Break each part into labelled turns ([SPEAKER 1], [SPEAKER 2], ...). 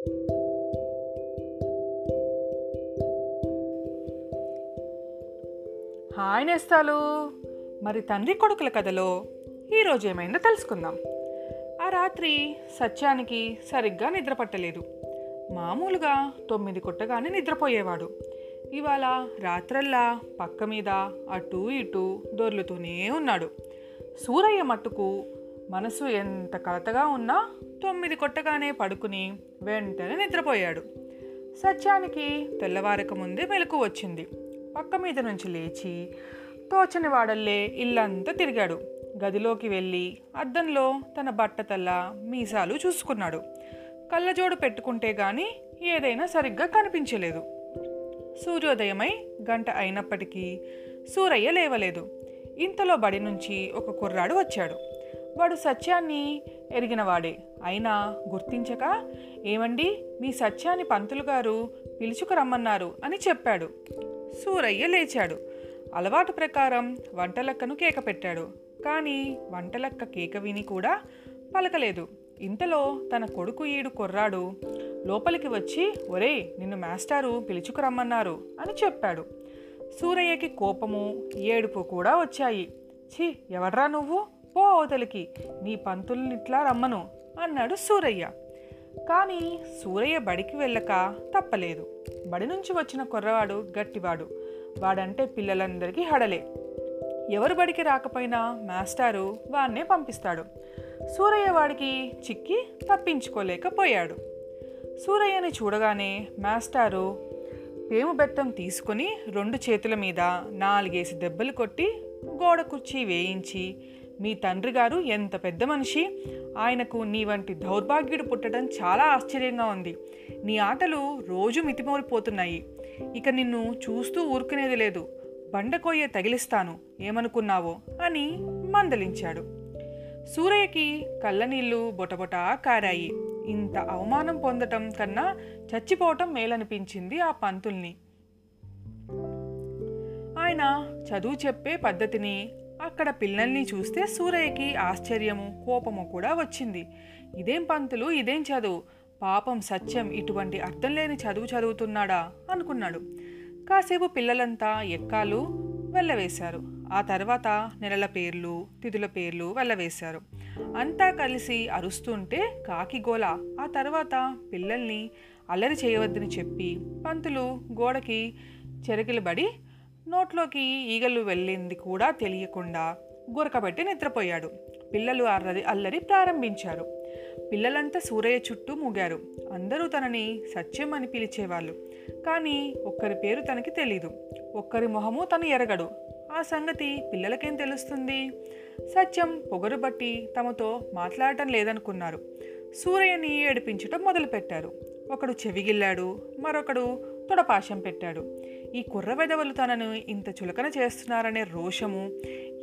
[SPEAKER 1] Hi నేస్తాలు. మరి తండ్రి కొడుకుల కథలో ఈరోజు ఏమైందో తెలుసుకుందాం. ఆ రాత్రి సత్యానికి సరిగ్గా నిద్ర పట్టలేదు మామూలుగా తొమ్మిది కొట్టగానే నిద్రపోయేవాడు. ఇవాళ రాత్రల్లా పక్క మీద అటు ఇటు దొర్లుతూనే ఉన్నాడు. సూరయ్య మట్టుకు మనసు ఎంత కలతగా ఉన్నా తొమ్మిది కొట్టగానే పడుకుని వెంటనే నిద్రపోయాడు. సత్యానికి తెల్లవారక ముందే మెలకు వచ్చింది. పక్క మీద నుంచి లేచి తోచని వాడల్లే ఇల్లంతా తిరిగాడు. గదిలోకి వెళ్ళి అద్దంలో తన బట్టతల్ల మీసాలు చూసుకున్నాడు. కళ్ళజోడు పెట్టుకుంటే గాని ఏదైనా సరిగ్గా కనిపించలేదు. సూర్యోదయమై గంట అయినప్పటికీ సూరయ్య లేవలేదు. ఇంతలో బడి నుంచి ఒక కుర్రాడు వచ్చాడు. వాడు సత్యాన్ని ఎరిగినవాడే అయినా గుర్తించక ఏమండి మీ సత్యాన్ని పంతులు గారు పిలుచుకురమ్మన్నారు అని చెప్పాడు. సూరయ్య లేచాడు. అలవాటు ప్రకారం వంటలక్కను కేక పెట్టాడు. కానీ వంటలక్క కేక విని కూడా పలకలేదు. ఇంతలో తన కొడుకు ఈడు కుర్రాడు లోపలికి వచ్చి ఒరే నిన్ను మాస్టారు పిలుచుకురమ్మన్నారు అని చెప్పాడు. సూరయ్యకి కోపము ఏడుపు కూడా వచ్చాయి. ఛీ ఎవడ్రా నువ్వు? పో అవతలికి. నీ పంతుల్నిట్లా రమ్మను అన్నాడు సూరయ్య. కానీ సూరయ్య బడికి వెళ్ళక తప్పలేదు. బడి నుంచి వచ్చిన కుర్రవాడు గట్టివాడు. వాడంటే పిల్లలందరికీ హడలే. ఎవరు బడికి రాకపోయినా మాస్టారు వాన్నే పంపిస్తాడు. సూరయ్య వాడికి చిక్కి తప్పించుకోలేకపోయాడు. సూరయ్యని చూడగానే మాస్టారు పేము బెత్తం తీసుకుని రెండు చేతుల మీద నాలుగేసి దెబ్బలు కొట్టి గోడ కుర్చీ వేయించి మీ తండ్రి గారు ఎంత పెద్ద మనిషి. ఆయనకు నీ వంటి దౌర్భాగ్యుడు పుట్టడం చాలా ఆశ్చర్యంగా ఉంది. నీ ఆటలు రోజు మితిమోరిపోతున్నాయి. ఇక నిన్ను చూస్తూ ఊరుకునేది లేదు. బండకొయ్య తగిలిస్తాను. ఏమనుకున్నావో అని మందలించాడు. సూరయ్యకి కళ్ళనీళ్ళు బొటబొట కారాయి. ఇంత అవమానం పొందటం కన్నా చచ్చిపోవటం మేలనిపించింది ఆ పంతుల్ని. ఆయన చదువు చెప్పే పద్ధతిని అక్కడ పిల్లల్ని చూస్తే సూరయ్యకి ఆశ్చర్యము కోపము కూడా వచ్చింది. ఇదేం పంతులు ఇదేం చదువు? పాపం సత్యం ఇటువంటి అర్థం లేని చదువు చదువుతున్నాడా? అనుకున్నాడు. కాసేపు పిల్లలంతా ఎక్కాలు వెళ్ళవేశారు. ఆ తర్వాత నెలల పేర్లు తిథుల పేర్లు వెళ్ళవేశారు. అంతా కలిసి అరుస్తుంటే కాకిగోల ఆ తర్వాత పిల్లల్ని అల్లరి చేయవద్దని చెప్పి పంతులు గోడకి చెరకిలబడి నోట్లోకి ఈగలు వెళ్ళింది కూడా తెలియకుండా గురకబెట్టి నిద్రపోయాడు. పిల్లలు అల్లరి అల్లరి ప్రారంభించారు. పిల్లలంతా సూరయ్య చుట్టూ మూగారు. అందరూ తనని సత్యం అని పిలిచేవాళ్ళు. కానీ ఒక్కరి పేరు తనకి తెలీదు. ఒక్కరి మొహము తను ఎరగడు. ఆ సంగతి పిల్లలకేం తెలుస్తుంది? సత్యం పొగరు బట్టి తమతో మాట్లాడటం లేదనుకున్నారు. సూరయ్యని ఏడిపించటం మొదలుపెట్టారు. ఒకడు చెవిగిల్లాడు మరొకడు తొడపాశం పెట్టాడు. ఈ కుర్ర వెదవలు తనను ఇంత చులకన చేస్తున్నారనే రోషము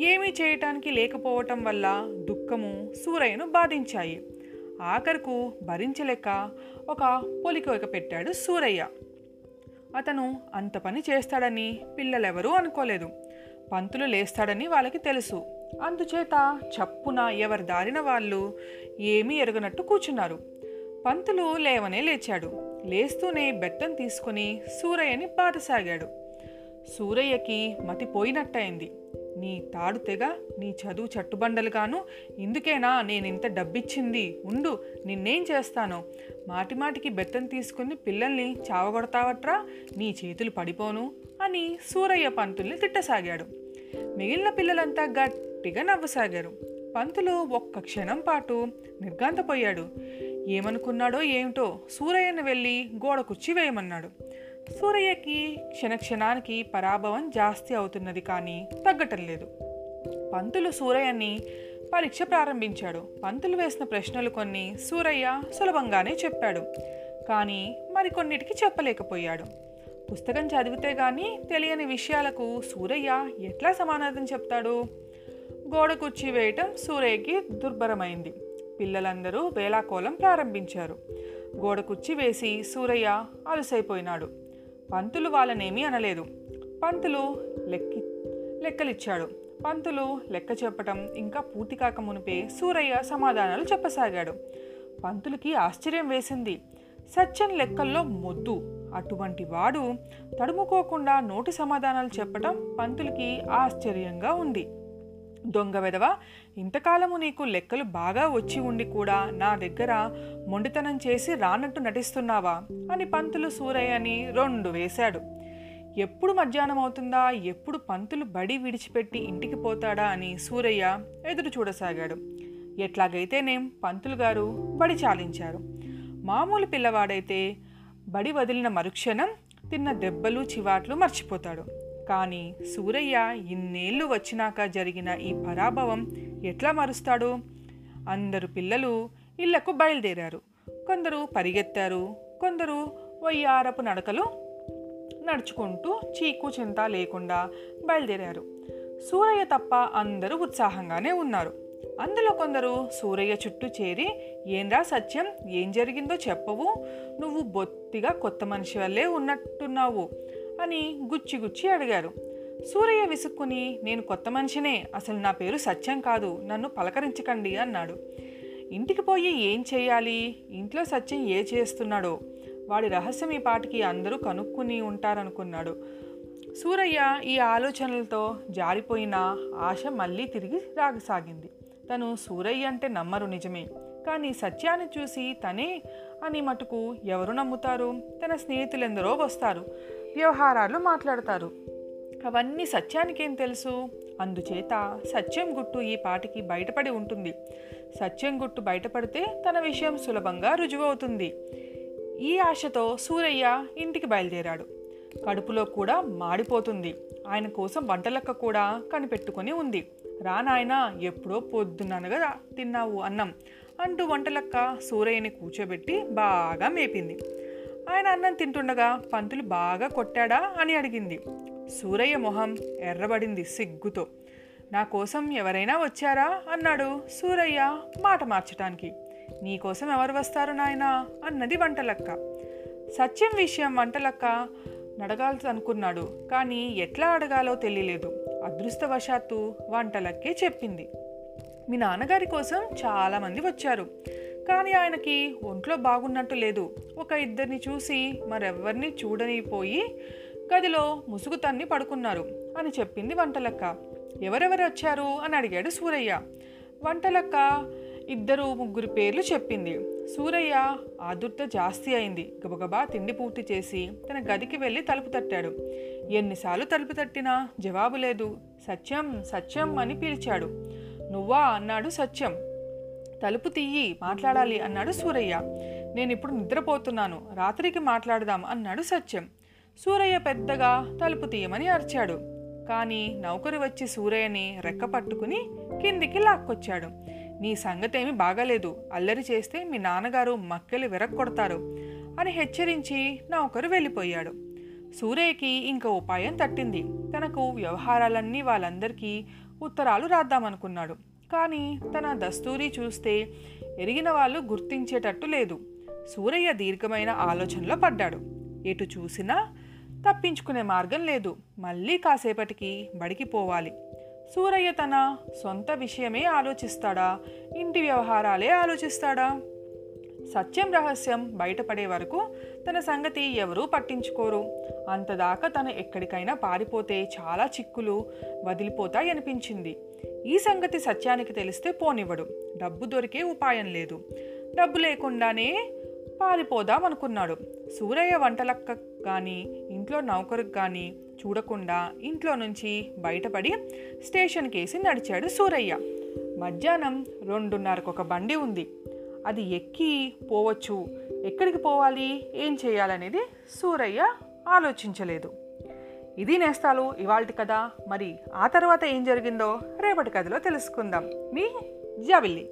[SPEAKER 1] ఏమీ చేయటానికి లేకపోవటం వల్ల దుఃఖము సూరయ్యను బాధించాయి. ఆఖరుకు భరించలేక ఒక పొలికోక పెట్టాడు సూరయ్య. అతను అంత పని చేస్తాడని పిల్లలెవరూ అనుకోలేదు. పంతులు లేస్తాడని వాళ్ళకి తెలుసు. అందుచేత చప్పున ఎవరి దారిన వాళ్ళు ఏమీ ఎరగనట్టు కూర్చున్నారు. పంతులు లేవనే లేచాడు. లేస్తూనే బెత్తం తీసుకుని సూరయ్యని పాటసాగాడు. సూరయ్యకి మతిపోయినట్టయింది నీ తాడు తెగ నీ చదువు చట్టుబండలుగాను ఇందుకేనా నేనింత డబ్బిచ్చింది? ఉండు నిన్నేం చేస్తానో? మాటిమాటికి బెత్తం తీసుకుని పిల్లల్ని చావగొడతావట్రా? నీ చేతులు పడిపోను అని సూరయ్య పంతుల్ని తిట్టసాగాడు. మిగిలిన పిల్లలంతా గట్టిగా నవ్వసాగారు. పంతులు ఒక్క క్షణం పాటు నిర్గాంతపోయాడు ఏమనుకున్నాడో ఏమిటో సూరయ్యను వెళ్ళి గోడ కుర్చీ వేయమన్నాడు సూరయ్యకి క్షణక్షణానికి పరాభవం జాస్తి అవుతున్నది కానీ తగ్గటం లేదు. పంతులు సూరయ్యని పరీక్ష ప్రారంభించాడు. పంతులు వేసిన ప్రశ్నలు కొన్ని సూరయ్య సులభంగానే చెప్పాడు. కానీ మరికొన్నిటికి చెప్పలేకపోయాడు. పుస్తకం చదివితే కానీ తెలియని విషయాలకు సూరయ్య ఎట్లా సమాధానం చెప్తాడు? గోడ కుర్చీ వేయటం సూరయ్యకి దుర్భరమైంది. పిల్లలందరూ వేలాకోలం ప్రారంభించారు. గోడ కుచ్చి వేసి సూరయ్య అలసైపోయినాడు. పంతులు వాళ్ళనేమీ అనలేదు. పంతులు లెక్కి లెక్కలిచ్చాడు. పంతులు లెక్క చెప్పటం ఇంకా పూర్తి కాక మునిపే సూరయ్య సమాధానాలు చెప్పసాగాడు. పంతులకి ఆశ్చర్యం వేసింది. సత్యం లెక్కల్లో మొద్దు. అటువంటి వాడు తడుముకోకుండా నోటి సమాధానాలు చెప్పటం పంతులకి ఆశ్చర్యంగా ఉంది. దొంగ వెదవ? ఇంతకాలము నీకు లెక్కలు బాగా వచ్చి ఉండి కూడా నా దగ్గర మొండితనం చేసి రానట్టు నటిస్తున్నావా? అని పంతులు సూరయ్యని రెండు వేశాడు. ఎప్పుడు మధ్యాహ్నం అవుతుందా? ఎప్పుడు పంతులు బడి విడిచిపెట్టి ఇంటికి పోతాడా? అని సూరయ్య ఎదురు చూడసాగాడు. ఎట్లాగైతేనేం పంతులు గారు బడి చాలించారు. మామూలు పిల్లవాడైతే బడి వదిలిన మరుక్షణం తిన్న దెబ్బలు చివాట్లు మర్చిపోతాడు. కానీ సూరయ్య ఇన్నేళ్ళు వచ్చినాక జరిగిన ఈ పరాభవం ఎట్లా మరుస్తాడు? అందరు పిల్లలు ఇళ్ళకు బయలుదేరారు. కొందరు పరిగెత్తారు కొందరు వయ్యారపు నడకలు నడుచుకుంటూ చీకు చింత లేకుండా బయలుదేరారు. సూరయ్య తప్ప అందరూ ఉత్సాహంగానే ఉన్నారు. అందులో కొందరు సూరయ్య చుట్టూ చేరి ఏంరా సత్యం? ఏం జరిగిందో చెప్పవు. నువ్వు బొత్తిగా కొత్త మనిషి వల్లే ఉన్నట్టున్నావు. అని గుచ్చి గుచ్చి అడిగారు. సూరయ్య విసుక్కుని నేను కొత్త మనిషినే అసలు నా పేరు సత్యం కాదు నన్ను పలకరించకండి అన్నాడు. ఇంటికి పోయి ఏం చేయాలి? ఇంట్లో సత్యం ఏ చేస్తున్నాడో వాడి రహస్యం ఈ పాటికి అందరూ కనుక్కుని ఉంటారనుకున్నాడు. సూరయ్య ఈ ఆలోచనలతో జారిపోయిన ఆశ మళ్ళీ తిరిగి రాగసాగింది తను సూరయ్య అంటే నమ్మరు నిజమే. కానీ సత్యాన్ని చూసి తనే అని మటుకు ఎవరు నమ్ముతారు? తన స్నేహితులెందరో వస్తారు. వ్యవహారాలు మాట్లాడతారు. అవన్నీ సత్యానికేం తెలుసు? అందుచేత సత్యం గుట్టు ఈ పాటికి బయటపడి ఉంటుంది. సత్యం గుట్టు బయటపడితే తన విషయం సులభంగా రుజువవుతుంది. ఈ ఆశతో సూరయ్య ఇంటికి బయలుదేరాడు. కడుపులో కూడా మాడిపోతుంది. ఆయన కోసం వంటలక్క కూడా కనిపెట్టుకొని ఉంది. రా నాయన ఎప్పుడో పొద్దున్ననగా తిన్నావు అన్నం. అంటూ వంటలక్క సూరయ్యని కూర్చోబెట్టి బాగా మేపింది. ఆయన అన్నం తింటుండగా పంతులు బాగా కొట్టాడా అని అడిగింది. సూరయ్య మొహం ఎర్రబడింది సిగ్గుతో. నా కోసం ఎవరైనా వచ్చారా? అన్నాడు సూరయ్య మాట మార్చటానికి. నీకోసం ఎవరు వస్తారు నాయనా? అన్నది వంటలక్క. సత్యం విషయం వంటలక్క నడగాల్సి అనుకున్నాడు కానీ ఎట్లా అడగాలో తెలియలేదు. అదృష్టవశాత్తు వంటలక్కే చెప్పింది. మీ నాన్నగారి కోసం చాలామంది వచ్చారు. కానీ ఆయనకి ఒంట్లో బాగున్నట్టు లేదు. ఒక ఇద్దరిని చూసి మరెవ్వరిని చూడనిపోయి గదిలో ముసుగు తన్ని పడుకున్నారు అని చెప్పింది వంటలక్క. ఎవరెవరు వచ్చారు అని అడిగాడు సూరయ్య. వంటలక్క ఇద్దరు ముగ్గురు పేర్లు చెప్పింది. సూరయ్య ఆదుర్త జాస్తి అయింది. గబగబా తిండి పూర్తి చేసి తన గదికి వెళ్ళి తలుపు తట్టాడు. ఎన్నిసార్లు తలుపు తట్టినా జవాబు లేదు. సత్యం సత్యం అని పిలిచాడు. నువ్వా అన్నాడు సత్యం. తలుపు తీయి మాట్లాడాలి అన్నాడు సూరయ్య. నేను ఇప్పుడు నిద్రపోతున్నాను రాత్రికి మాట్లాడదాం అన్నాడు సత్యం. సూరయ్య పెద్దగా తలుపు తీయమని అరిచాడు. కానీ నౌకరు వచ్చి సూరయ్యని రెక్క పట్టుకుని కిందికి లాక్కొచ్చాడు. నీ సంగతేమి బాగాలేదు అల్లరి చేస్తే మీ నాన్నగారు మక్కెలు విరక్కొడతారు అని హెచ్చరించి నౌకరు వెళ్ళిపోయాడు. సూరయ్యకి ఇంకా ఉపాయం తట్టింది. తనకు వ్యవహారాలన్నీ వాళ్ళందరికీ ఉత్తరాలు రాద్దామనుకున్నాడు. కానీ తన దస్తూరి చూస్తే ఎరిగిన వాళ్ళు గుర్తించేటట్టు లేదు. సూరయ్య దీర్ఘమైన ఆలోచనలో పడ్డాడు. ఎటు చూసినా తప్పించుకునే మార్గం లేదు. మళ్ళీ కాసేపటికి బడికి పోవాలి. సూరయ్య తన సొంత విషయమే ఆలోచిస్తాడా? ఇంటి వ్యవహారాలే ఆలోచిస్తాడా? సత్యం రహస్యం బయటపడే వరకు తన సంగతి ఎవరూ పట్టించుకోరు. అంతదాకా తను ఎక్కడికైనా పారిపోతే చాలా చిక్కులు వదిలిపోతాయి అనిపించింది. ఈ సంగతి సత్యానికి తెలిస్తే పోనివ్వడు. డబ్బు దొరికే ఉపాయం లేదు. డబ్బు లేకుండానే పారిపోదాం అనుకున్నాడు. సూరయ్య వంటలక్క కానీ ఇంట్లో నౌకరుకు కానీ చూడకుండా ఇంట్లో నుంచి బయటపడి స్టేషన్కేసి నడిచాడు సూరయ్య. మధ్యాహ్నం రెండున్నరకు ఒక బండి ఉంది. అది ఎక్కి పోవచ్చు. ఎక్కడికి పోవాలి? ఏం చేయాలనేది సూరయ్య ఆలోచించలేదు. ఇది నేస్తాలు ఇవాల్టి కదా మరి ఆ తర్వాత ఏం జరిగిందో రేపటి కథలో తెలుసుకుందాం. మీ జాబిల్లి